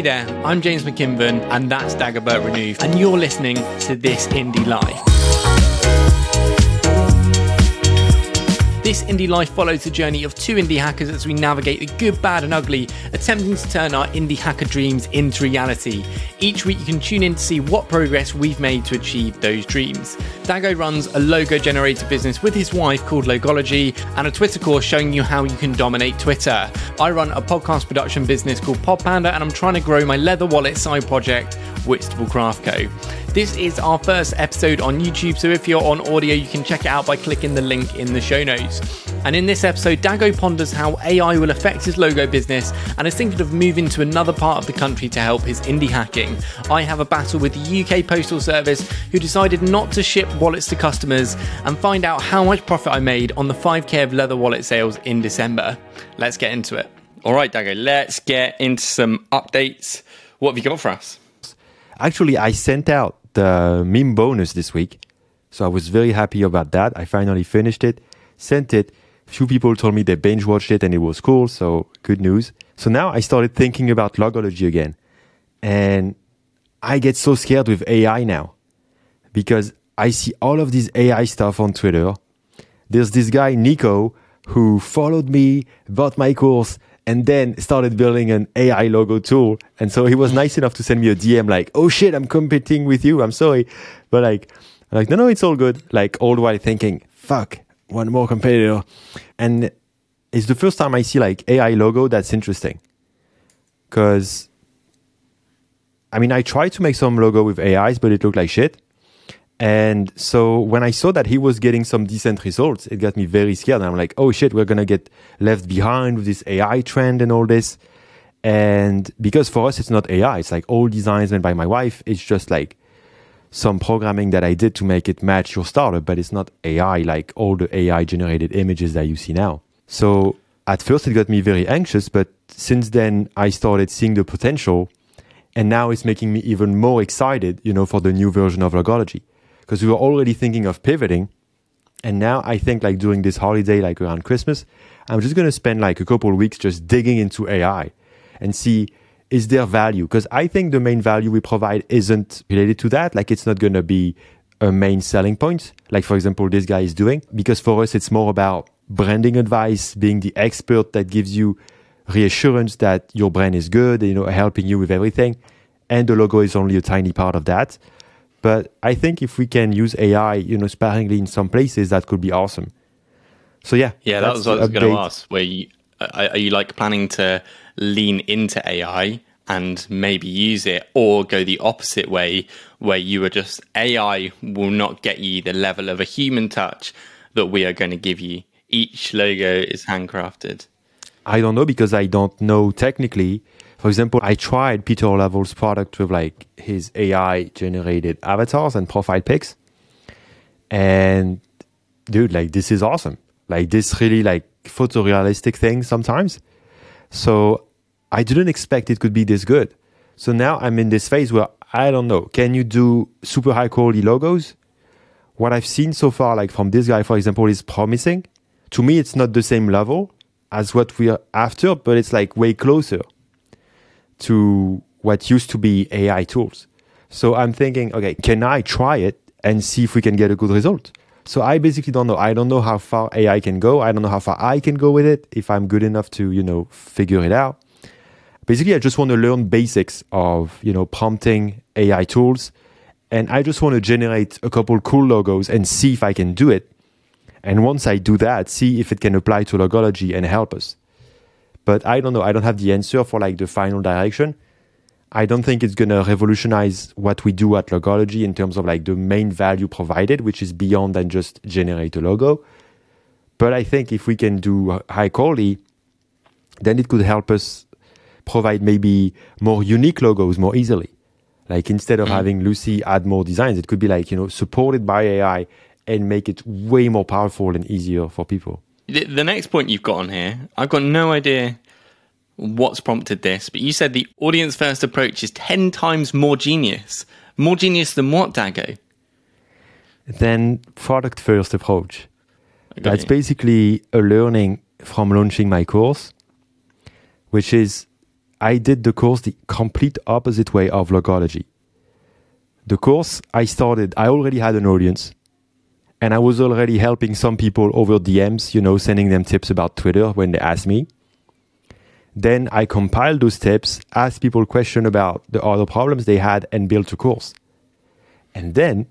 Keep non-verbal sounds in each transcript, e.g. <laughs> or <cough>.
Hey there, I'm James McKinven, and that's Dagobert Renouf, and you're listening to This Indie Life. This indie life follows the journey of two indie hackers as we navigate the good, bad, and ugly, attempting to turn our indie hacker dreams into reality. Each week, you can tune in to see what progress we've made to achieve those dreams. Dago runs a logo generator business with his wife called Logology and a Twitter course showing you how you can dominate Twitter. I run a podcast production business called Podpanda, and I'm trying to grow my leather wallet side project, Whitstable Craft Co. This is our first episode on YouTube, so if you're on audio, you can check it out by clicking the link in the show notes. And in this episode, Dago ponders how AI will affect his logo business and is thinking of moving to another part of the country to help his indie hacking. I have a battle with the UK Postal Service, who decided not to ship wallets to customers, and find out how much profit I made on the 5k of leather wallet sales in December. Let's get into it. All right, Dago, let's get into some updates. What have you got for us? Actually, I sent out the meme bonus this week. So I was very happy about that. I finally finished it, sent it. Few people told me they binge watched it and it was cool. So good news. So now I started thinking about logology again. And I get so scared with AI now because I see all of this AI stuff on Twitter. There's this guy, Nico, who followed me, bought my course, and then started building an AI logo tool. And so he was <laughs> nice enough to send me a DM like, "Oh shit, I'm competing with you. I'm sorry," but like, I'm like, no, no, it's all good. Like all the while thinking, "Fuck, one more competitor," and it's the first time I see like AI logo that's interesting, because. I mean, I tried to make some logo with AIs, but it looked like shit. And so when I saw that he was getting some decent results, it got me very scared. And I'm like, oh shit, we're to get left behind with this AI trend and all this. And because for us, it's not AI, it's like all designs made by my wife. It's just like some programming that I did to make it match your startup, but it's not AI like all the AI generated images that you see now. So at first, it got me very anxious, but since then, I started seeing the potential. And now it's making me even more excited, you know, for the new version of Logology because we were already thinking of pivoting. And now I think like during this holiday, like around Christmas, I'm just to spend like a couple of weeks just digging into AI and see is there value? Because I think the main value we provide isn't related to that. Like it's not going to be a main selling point. Like for example, this guy is doing because for us, it's more about branding advice, being the expert that gives you reassurance that your brand is good, you know, helping you with everything. And the logo is only a tiny part of that. But I think if we can use AI, you know, sparingly in some places, that could be awesome. So yeah, yeah, that was what I was going to ask. Where you, are you like planning to lean into AI and maybe use it, or go the opposite way, where you are just AI will not get you the level of a human touch that we are going to give you. Each logo is handcrafted. I don't know because I don't know technically for example, I tried Pieter Levels' product with like his AI generated avatars and profile pics. And dude, like this is awesome. Like this really like photorealistic thing sometimes. So I didn't expect it could be this good. So now I'm in this phase where I don't know. Can you do super high quality logos? What I've seen so far, like from this guy, for example, is promising. To me, it's not the same level as what we're after, but it's like way closer to what used to be AI tools. So I'm thinking, okay, can I try it and see if we can get a good result? So I basically don't know. I don't know how far AI can go. I don't know how far I can go with it if I'm good enough to, you know, figure it out. Basically, I just want to learn basics of, you know, prompting AI tools. And I just want to generate a couple cool logos and see if I can do it. And once I do that, see if it can apply to logology and help us. But I don't know. I don't have the answer for like the final direction. I don't think it's going to revolutionize what we do at Logology in terms of like the main value provided, which is beyond than just generate a logo. But I think if we can do high quality, then it could help us provide maybe more unique logos more easily. Like instead of mm. having Lucy add more designs, it could be like, you know, supported by AI and make it way more powerful and easier for people. The, the next point you've got on here, I've got no idea what's prompted this, but you said the audience first approach is 10 times more genius. More genius than what, Dago? Then product first approach. That's you. basically a learning from launching my course, which is I did the course the complete opposite way of logology. The course I started, I already had an audience and I was already helping some people over DMs, you know, sending them tips about Twitter when they asked me. Then I compiled those tips, asked people questions about the other problems they had, and built a course. And then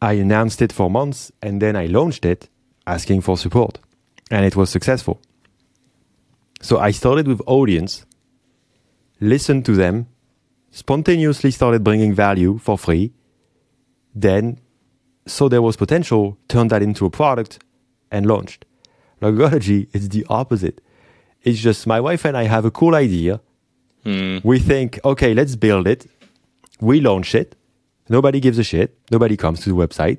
I announced it for months, and then I launched it asking for support. And it was successful. So I started with audience, listened to them, spontaneously started bringing value for free, then so there was potential, turned that into a product and launched. Logology is the opposite. It's just my wife and I have a cool idea. Mm. We think, okay, let's build it. We launch it. Nobody gives a shit. Nobody comes to the website.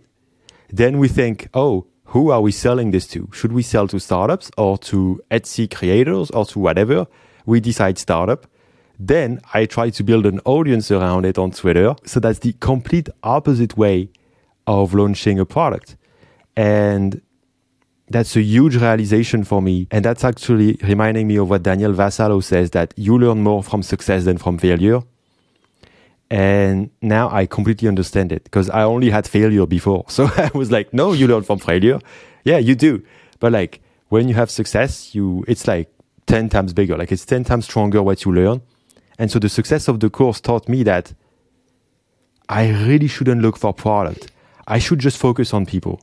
Then we think, oh, who are we selling this to? Should we sell to startups or to Etsy creators or to whatever? We decide startup. Then I try to build an audience around it on Twitter. So that's the complete opposite way of launching a product. And that's a huge realization for me. And that's actually reminding me of what Daniel Vassallo says that you learn more from success than from failure. And now I completely understand it because I only had failure before. <laughs> So I was like, no, you learn from failure. Yeah, you do. But like when you have success, you, it's like 10 times bigger. Like it's 10 times stronger what you learn. And so the success of the course taught me that I really shouldn't look for product. I should just focus on people.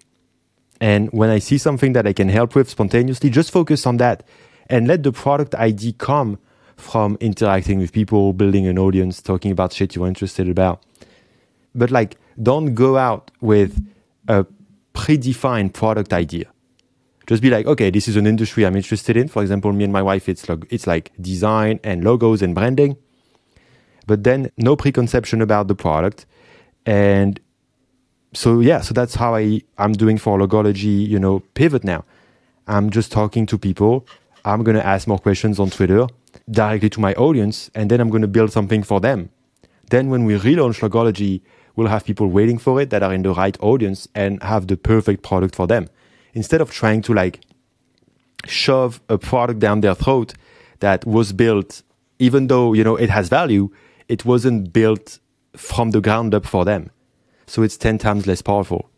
And when I see something that I can help with spontaneously, just focus on that and let the product ID come from interacting with people, building an audience, talking about shit you're interested about. But like, don't go out with a predefined product idea. Just be like, okay, this is an industry I'm interested in. For example, me and my wife, it's like, it's like design and logos and branding. But then no preconception about the product and so yeah, so that's how I I'm doing for logology, you know, pivot now. I'm just talking to people. I'm gonna ask more questions on Twitter directly to my audience, and then I'm gonna build something for them. Then when we relaunch logology, we'll have people waiting for it that are in the right audience and have the perfect product for them. Instead of trying to like shove a product down their throat that was built, even though you know it has value, it wasn't built from the ground up for them so it's 10 times less powerful.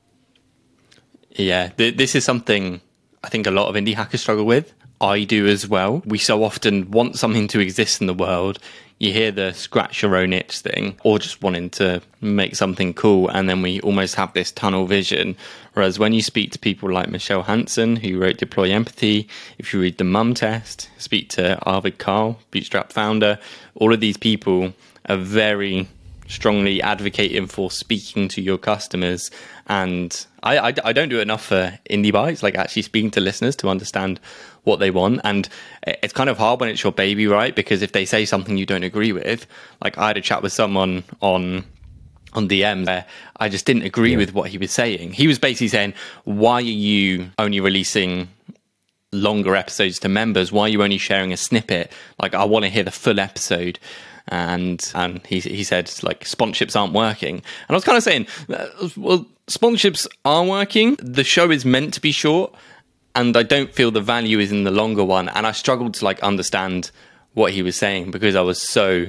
Yeah, th- this is something I think a lot of indie hackers struggle with. I do as well. We so often want something to exist in the world. You hear the scratch your own itch thing, or just wanting to make something cool, and then we almost have this tunnel vision. Whereas when you speak to people like Michelle Hansen, who wrote Deploy Empathy, if you read the Mum Test, speak to Arvid Kahl, Bootstrap founder, all of these people are very strongly advocating for speaking to your customers. And I, I, I, don't do enough for indie bites, like actually speaking to listeners to understand what they want. And it's kind of hard when it's your baby, right? Because if they say something you don't agree with, like I had a chat with someone on on DM there, I just didn't agree yeah. with what he was saying. He was basically saying, "Why are you only releasing longer episodes to members? Why are you only sharing a snippet? Like, I want to hear the full episode." And and he he said like sponsorships aren't working, and I was kind of saying, uh, well, sponsorships are working. The show is meant to be short, and I don't feel the value is in the longer one, and I struggled to like understand what he was saying because I was so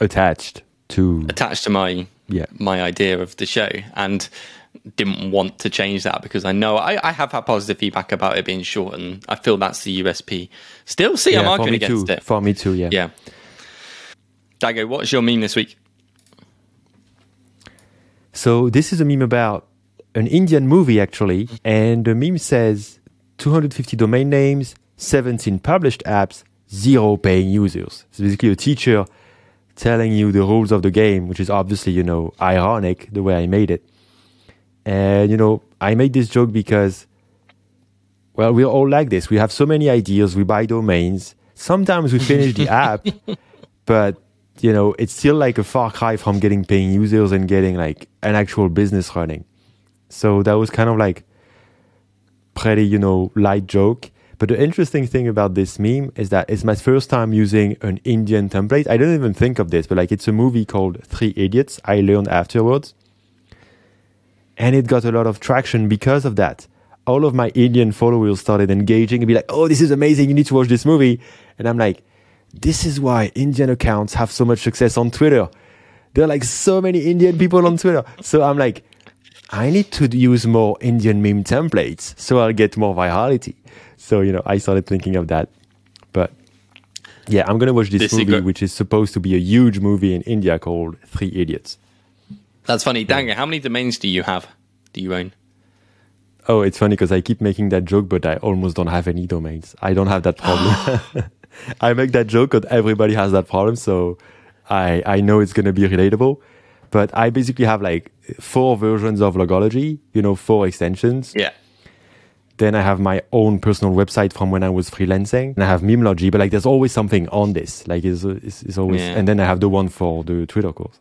attached to attached to my yeah my idea of the show and didn't want to change that because I know I, I, have had positive feedback about it being short and I feel that's the USP. Still see yeah, I'm arguing against too. it. For me too, yeah. Yeah. Dago, what's your meme this week? So this is a meme about an Indian movie actually, and the meme says 250 domain names, 17 published apps, zero paying users. It's basically a teacher telling you the rules of the game, which is obviously, you know, ironic the way I made it. And, you know, I made this joke because, well, we're all like this. We have so many ideas, we buy domains. Sometimes we finish the <laughs> app, but you know, it's still like a far cry from getting paying users and getting like an actual business running. So that was kind of like pretty, you know, light joke. But the interesting thing about this meme is that it's my first time using an Indian template. I didn't even think of this, but like it's a movie called Three Idiots. I learned afterwards. And it got a lot of traction because of that. All of my Indian followers started engaging and be like, oh, this is amazing. You need to watch this movie. And I'm like, this is why Indian accounts have so much success on Twitter. There are like so many Indian people on Twitter. So I'm like, I need to use more Indian meme templates so I'll get more virality. So, you know, I started thinking of that. But yeah, I'm going to watch this, This movie, which is supposed to be a huge movie in India called Three Idiots. That's funny. Dago, how many domains do you have? Do you own? Oh, it's funny because I keep making that joke, but I almost don't have any domains. I don't have that problem. <gasps> <laughs> I make that joke because everybody has that problem, so I I know it's gonna be relatable. But I basically have like four versions of Logology, you know, four extensions. Yeah. Then I have my own personal website from when I was freelancing, and I have Memelogy. But like, there's always something on this. Like, it's, it's, it's always. Yeah. And then I have the one for the Twitter course.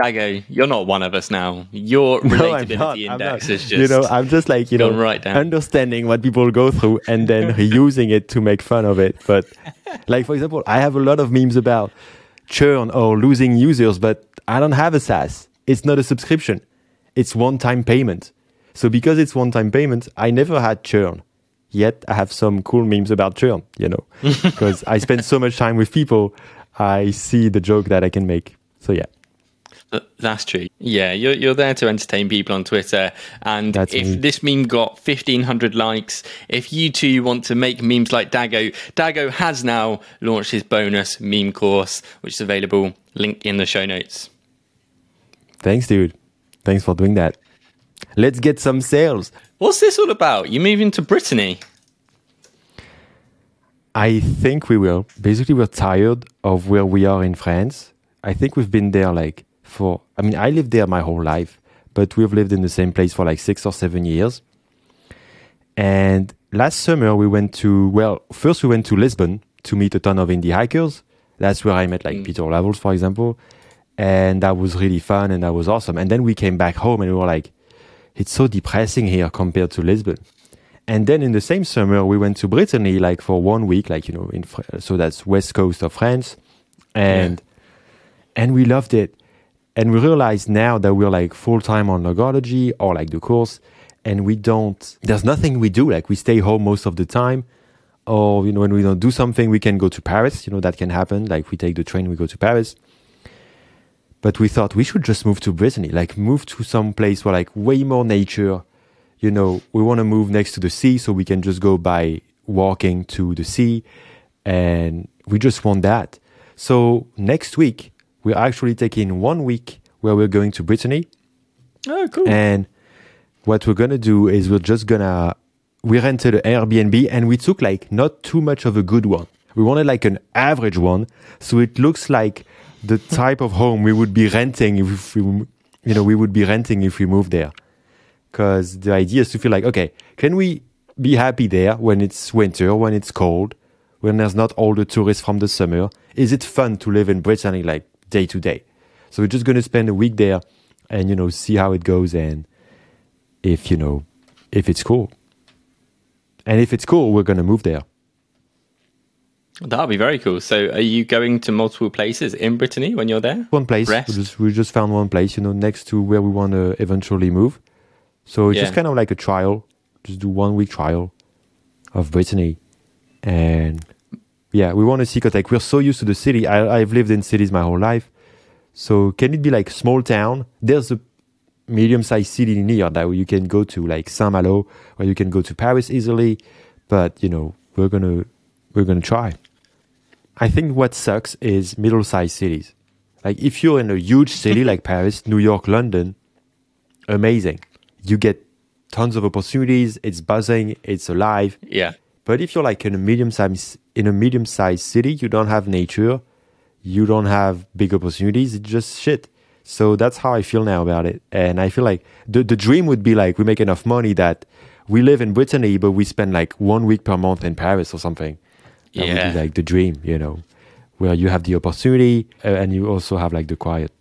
Dago, you're not one of us now. Your <laughs> No, I'm relatability not. Index is just you know, I'm just like you know, right down. understanding what people go through and then <laughs> reusing it to make fun of it. But like for example, I have a lot of memes about churn or losing users, but I don't have a SaaS. It's not a subscription. It's one-time payment. So because it's one-time payment, I never had churn. Yet I have some cool memes about churn. You know, <laughs> because I spend so much time with people, I see the joke that I can make. So yeah. Th- That's true. Yeah, you're you're there to entertain people on Twitter, and That's if me. this meme got fifteen hundred likes, if you too want to make memes like Dago, Dago has now launched his bonus meme course, which is available. Link in the show notes. Thanks, dude. Thanks for doing that. Let's get some sales. What's this all about? You moving to Brittany? I think we will. Basically, we're tired of where we are in France. I think we've been there like for, I mean, I lived there my whole life, but we've lived in the same place for like six or seven years. And last summer, we went to, well, first we went to Lisbon to meet a ton of indie hackers. That's where I met like mm. Pieter Levels, for example. And that was really fun and that was awesome. And then we came back home and we were like, it's so depressing here compared to Lisbon. And then in the same summer, we went to Brittany, like for one week, like you know, in so that's west coast of France, and and we loved it. And we realize now that we're like full time on logology or like the course, and we don't. There's nothing we do. Like we stay home most of the time, or you know, when we don't do something, we can go to Paris. You know, that can happen. Like we take the train, we go to Paris. But we thought we should just move to Brittany, like move to some place where like way more nature. You know, we want to move next to the sea so we can just go by walking to the sea, and we just want that. So next week we're actually taking one week where we're going to Brittany, Oh, cool. and what we're gonna do is we're just gonna we rented an Airbnb and we took like not too much of a good one. We wanted like an average one, so it looks like the type of home we would be renting if we, you know, we would be renting if we moved there. Because the idea is to feel like, okay, can we be happy there when it's winter, when it's cold, when there's not all the tourists from the summer? Is it fun to live in Brittany like day to day? So we're just going to spend a week there and, you know, see how it goes and if, you know, if it's cool. And if it's cool, we're going to move there. That'll be very cool. So, are you going to multiple places in Brittany when you're there? One place. We just, we just found one place, you know, next to where we want to eventually move. So it's just kind of like a trial. Just do one week trial of Brittany. And yeah, we want to see because like we're so used to the city. I, I've lived in cities my whole life. So can it be like small town? There's a medium-sized city near that you can go to, like Saint-Malo, or you can go to Paris easily. But you know, we're gonna we're gonna try. I think what sucks is middle-sized cities. Like if you're in a huge city like Paris, New York, London, amazing. You get tons of opportunities. It's buzzing. It's alive. Yeah. But if you're like in a medium size in a medium sized city, you don't have nature, you don't have big opportunities. It's just shit. So that's how I feel now about it. And I feel like the the dream would be like we make enough money that we live in Brittany, but we spend like one week per month in Paris or something. That would Yeah. be like the dream, you know, where you have the opportunity uh, and you also have like the quiet.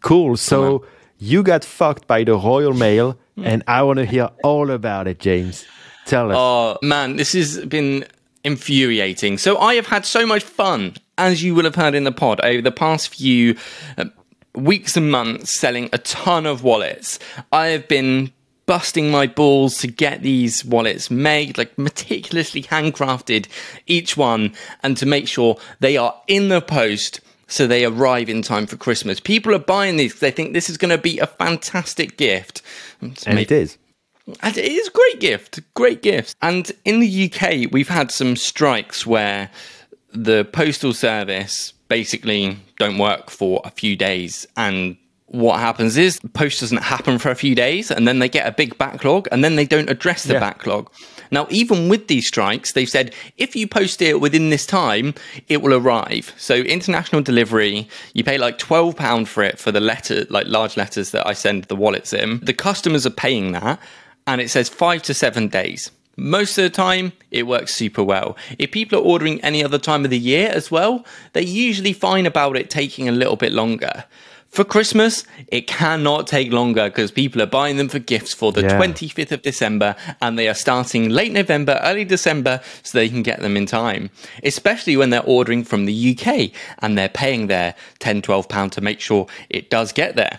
Cool. So you got fucked by the Royal Mail, and I want to hear all about it, James. Tell us. Oh man, this has been infuriating. So I have had so much fun, as you will have heard in the pod, over the past few uh, weeks and months, selling a ton of wallets. I have been busting my balls to get these wallets made, like meticulously handcrafted, each one, and to make sure they are in the post so they arrive in time for Christmas. People are buying these because they think this is going to be a fantastic gift. And it is. And it is a great gift, great gift. And in the UK, we've had some strikes where the postal service basically don't work for a few days and what happens is the post doesn't happen for a few days and then they get a big backlog and then they don't address the yeah. backlog. Now, even with these strikes, they've said if you post it within this time, it will arrive. So, international delivery, you pay like £12 for it for the letter, like large letters that I send the wallets in. The customers are paying that and it says five to seven days. Most of the time, it works super well. If people are ordering any other time of the year as well, they're usually fine about it taking a little bit longer. For Christmas, it cannot take longer because people are buying them for gifts for the yeah. 25th of December and they are starting late November, early December so they can get them in time. Especially when they're ordering from the UK and they're paying their 10, 12 pound to make sure it does get there.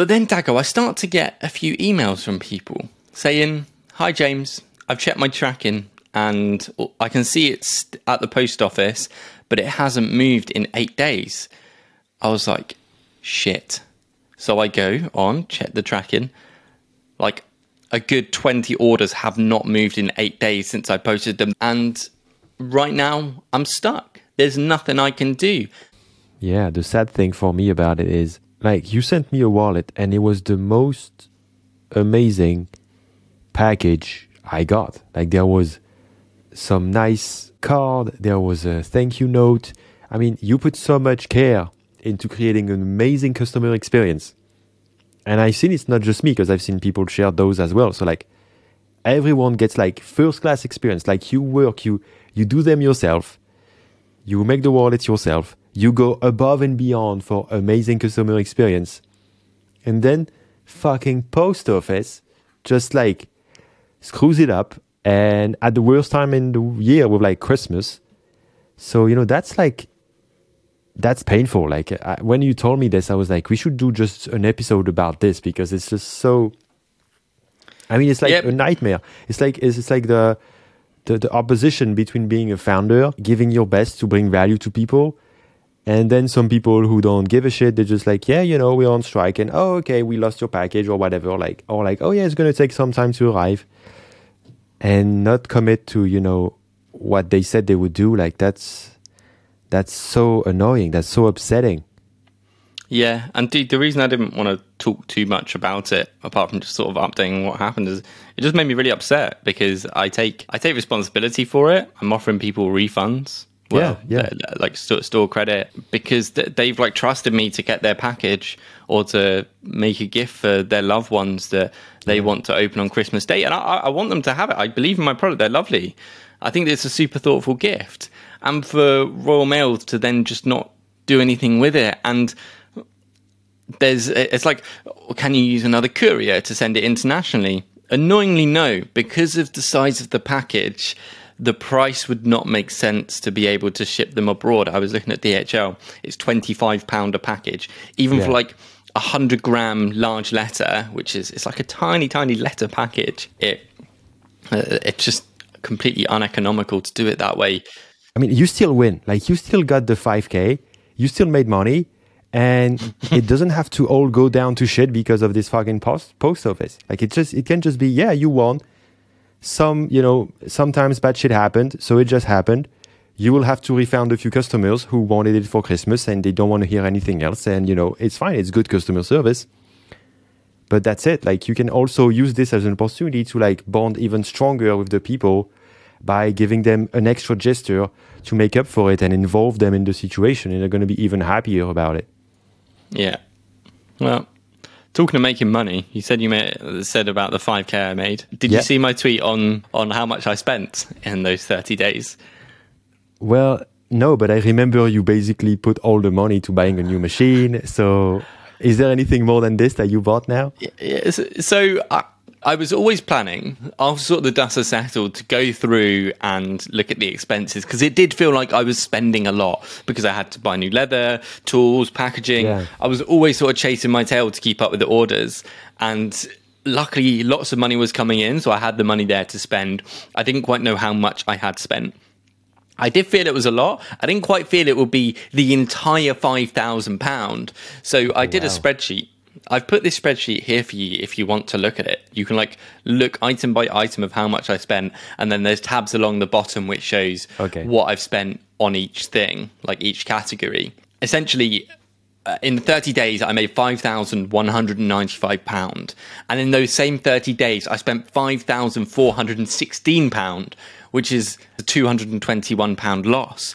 But then, Dago, I start to get a few emails from people saying, Hi, James, I've checked my tracking and I can see it's at the post office, but it hasn't moved in eight days. I was like, shit. So I go on, check the tracking. Like a good 20 orders have not moved in eight days since I posted them. And right now, I'm stuck. There's nothing I can do. Yeah, the sad thing for me about it is like you sent me a wallet and it was the most amazing package I got. Like there was some nice card, there was a thank you note. I mean, you put so much care into creating an amazing customer experience. And I've seen it's not just me because I've seen people share those as well. So like everyone gets like first class experience. Like you work, you you do them yourself, you make the wallets yourself, you go above and beyond for amazing customer experience. And then fucking post office just like screws it up and at the worst time in the year with like Christmas. So, you know, that's like that's painful. Like I, when you told me this, I was like, we should do just an episode about this because it's just so. I mean, it's like yep. a nightmare. It's like it's, it's like the, the the opposition between being a founder, giving your best to bring value to people, and then some people who don't give a shit. They're just like, yeah, you know, we're on strike, and oh, okay, we lost your package or whatever. Like, or like, oh yeah, it's gonna take some time to arrive, and not commit to you know what they said they would do. Like that's that's so annoying. That's so upsetting. Yeah, and the, the reason I didn't want to talk too much about it, apart from just sort of updating what happened, is it just made me really upset because I take I take responsibility for it. I'm offering people refunds. Well, yeah, yeah. like store, store credit because they've like trusted me to get their package or to make a gift for their loved ones that they yeah. want to open on Christmas Day, and I, I want them to have it. I believe in my product; they're lovely. I think it's a super thoughtful gift and for Royal Mail to then just not do anything with it. And there's, it's like, can you use another courier to send it internationally? Annoyingly, no, because of the size of the package. The price would not make sense to be able to ship them abroad. I was looking at DHL; it's twenty five pound a package, even yeah. for like a hundred gram large letter, which is it's like a tiny, tiny letter package. It uh, it's just completely uneconomical to do it that way. I mean, you still win. Like you still got the 5K, you still made money, and <laughs> it doesn't have to all go down to shit because of this fucking post post office. Like it just it can just be yeah, you won. Some you know sometimes bad shit happened, so it just happened. You will have to refund a few customers who wanted it for Christmas and they don't want to hear anything else. And you know it's fine. It's good customer service. But that's it. Like you can also use this as an opportunity to like bond even stronger with the people by giving them an extra gesture to make up for it and involve them in the situation, and they're going to be even happier about it. Yeah. Well, talking of making money, you said you made, said about the 5k I made. Did you see my tweet on on how much I spent in those 30 days? Well, no, but I remember you basically put all the money to buying a new machine. So, is there anything more than this that you bought now? Yeah, so I, uh, I was always planning after sort of the dust has settled to go through and look at the expenses because it did feel like I was spending a lot because I had to buy new leather, tools, packaging. Yeah. I was always sort of chasing my tail to keep up with the orders. And luckily, lots of money was coming in, so I had the money there to spend. I didn't quite know how much I had spent. I did feel it was a lot. I didn't quite feel it would be the entire five thousand pound. So I did a spreadsheet. I've put this spreadsheet here for you if you want to look at it. You can like look item by item of how much I spent, and then there's tabs along the bottom which shows Okay. what I've spent on each thing, like each category. Essentially, uh, in 30 days, I made £5,195. And in those same 30 days, I spent £5,416, which is a £221 loss.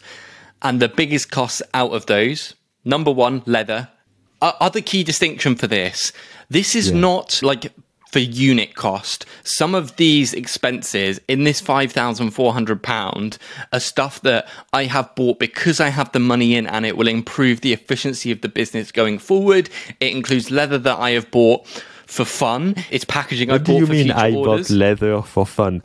And the biggest costs out of those number one, leather. Uh, other key distinction for this this is Yeah. not like for unit cost. Some of these expenses in this £5,400 are stuff that I have bought because I have the money in and it will improve the efficiency of the business going forward. It includes leather that I have bought for fun. It's packaging I What do bought you for mean future I orders. bought leather for fun?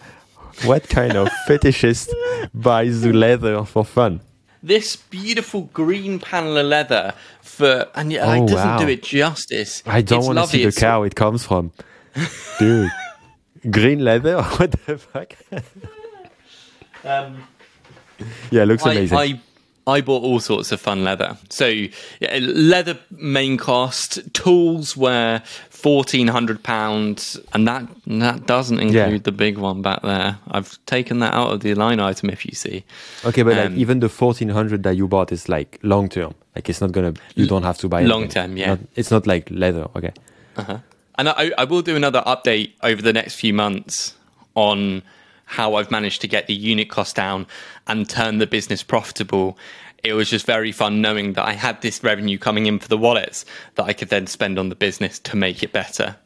What kind of <laughs> fetishist buys the leather for fun? This beautiful green panel of leather for and like, Oh, doesn't wow. do it justice. I don't want to see the cow it comes from. <laughs> Dude. Green leather? <laughs> What the fuck? Um, Yeah, looks amazing. I, I I bought all sorts of fun leather. So yeah, leather main cost, tools were fourteen hundred pounds, and that that doesn't include Yeah. the big one back there. I've taken that out of the line item. If you see, okay, but um, like even the 1400 that you bought is like long term. Like it's not gonna, you don't have to buy long anything. term, yeah. Not- it's not like leather. Okay. And I, I will do another update over the next few months on how I've managed to get the unit cost down and turn the business profitable. It was just very fun knowing that I had this revenue coming in for the wallets that I could then spend on the business to make it better.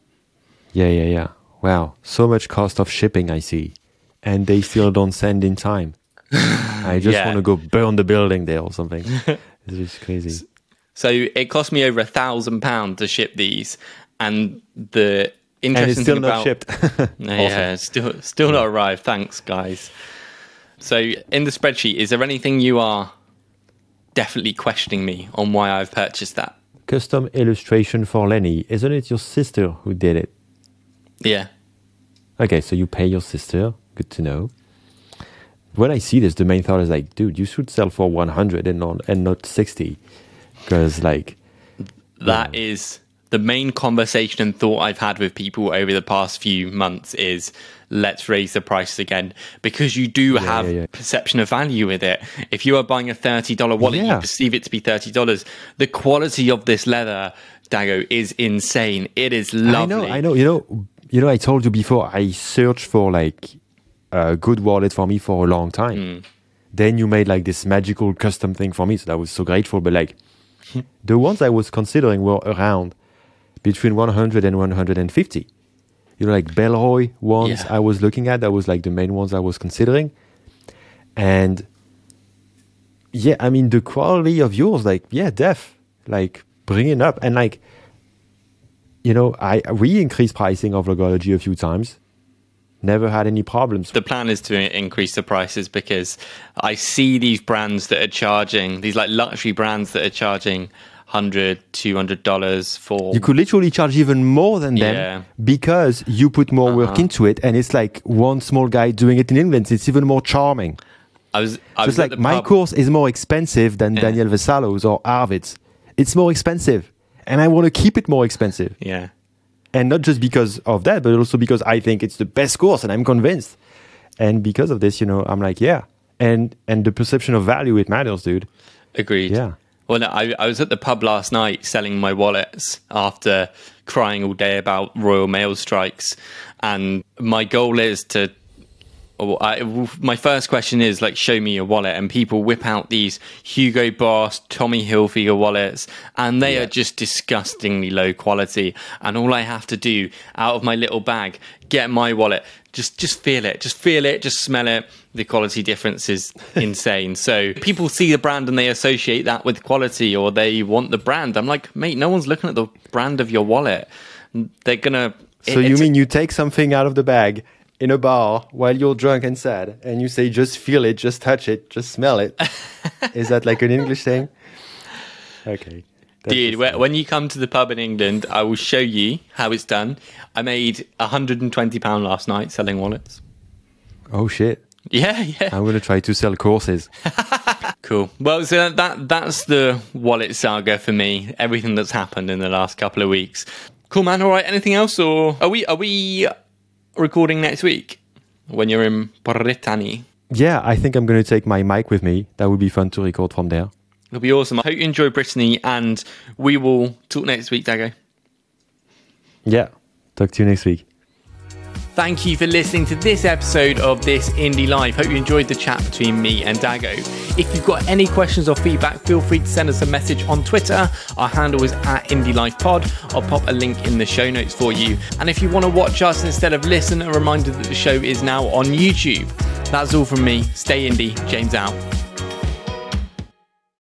Yeah, yeah, yeah. Wow. So much cost of shipping, I see. And they still don't send in time. <laughs> I just Yeah. want to go burn the building there or something. <laughs> it's just crazy. So it cost me over a thousand pounds to ship these, and the interesting And it's still thing not about shipped. <laughs> yeah, still still not arrived. Thanks, guys. So in the spreadsheet, is there anything you are definitely questioning me on why I've purchased that? Custom illustration for Lenny. Isn't it your sister who did it? Yeah. Okay, so you pay your sister. Good to know. When I see this, the main thought is like, dude, you should sell for 100 and not, and not 60. Because, like, That is the main conversation and thought I've had with people over the past few months is let's raise the prices again because you do have yeah, yeah. perception of value with it. If you are buying a $30 wallet, Yeah. you perceive it to be $30. The quality of this leather, Dago, is insane. It is lovely. I know, I know. You know, you know. I told you before. I searched for like a good wallet for me for a long time. Hmm. Then you made like this magical custom thing for me, so that was so grateful. But like, <laughs> the ones I was considering were around between 100 and 150. You know, like Bellroy ones Yeah. I was looking at. That was like the main ones I was considering. And yeah, I mean the quality of yours, like yeah, def, like bring it up and like you know, I we increased pricing of Logology a few times. Never had any problems. the plan is to increase the prices because I see these brands that are charging these like luxury brands that are charging 100 200 dollars for You could literally charge even more than them Yeah. because you put more work Uh-huh. into it, and it's like one small guy doing it in England. It's even more charming. I was I So was it's like my pub- course is more expensive than Yeah. Daniel Vassallo's or Arvid's. It's more expensive, and I want to keep it more expensive. yeah and not just because of that, but also because I think it's the best course, and I'm convinced. And because of this, you know, I'm like, yeah, and and the perception of value it matters, dude. agreed Yeah. Well no, I, I was at the pub last night selling my wallets after crying all day about Royal Mail strikes. And my goal is to Oh, or I, my first question is like, show me your wallet, and people whip out these Hugo Boss, Tommy Hilfiger wallets, and they are just disgustingly low quality. And all I have to do out of my little bag, get my wallet, just just feel it, just feel it, just smell it. The quality difference is <laughs> insane. So people see the brand and they associate that with quality, or they want the brand. I'm like, mate, no one's looking at the brand of your wallet. They're gonna. So it- you mean you take something out of the bag in a bar while you're drunk and sad, and you say, just feel it, just touch it, just smell it? <laughs> Is that like an English thing? Okay. Dude, whe- when you come to the pub in England, I will show you how it's done. I made 120 pound last night selling wallets. Oh shit! Yeah, yeah. I'm gonna try to sell courses. <laughs> Cool. Well, so that that's the wallet saga for me. Everything that's happened in the last couple of weeks. Cool, man. All right. Anything else, or are we are we recording next week when you're in Brittany? yeah, I think I'm gonna take my mic with me. That would be fun to record from there. It'll be awesome. I hope you enjoy Brittany, and we will talk next week, Dago. Yeah. Talk to you next week. Thank you for listening to this episode of This Indie Life. Hope you enjoyed the chat between me and Dago. If you've got any questions or feedback, feel free to send us a message on Twitter. Our handle is at Indie Life Pod. I'll pop a link in the show notes for you. And if you want to watch us instead of listen, a reminder that the show is now on YouTube. That's all from me. Stay indie. James out.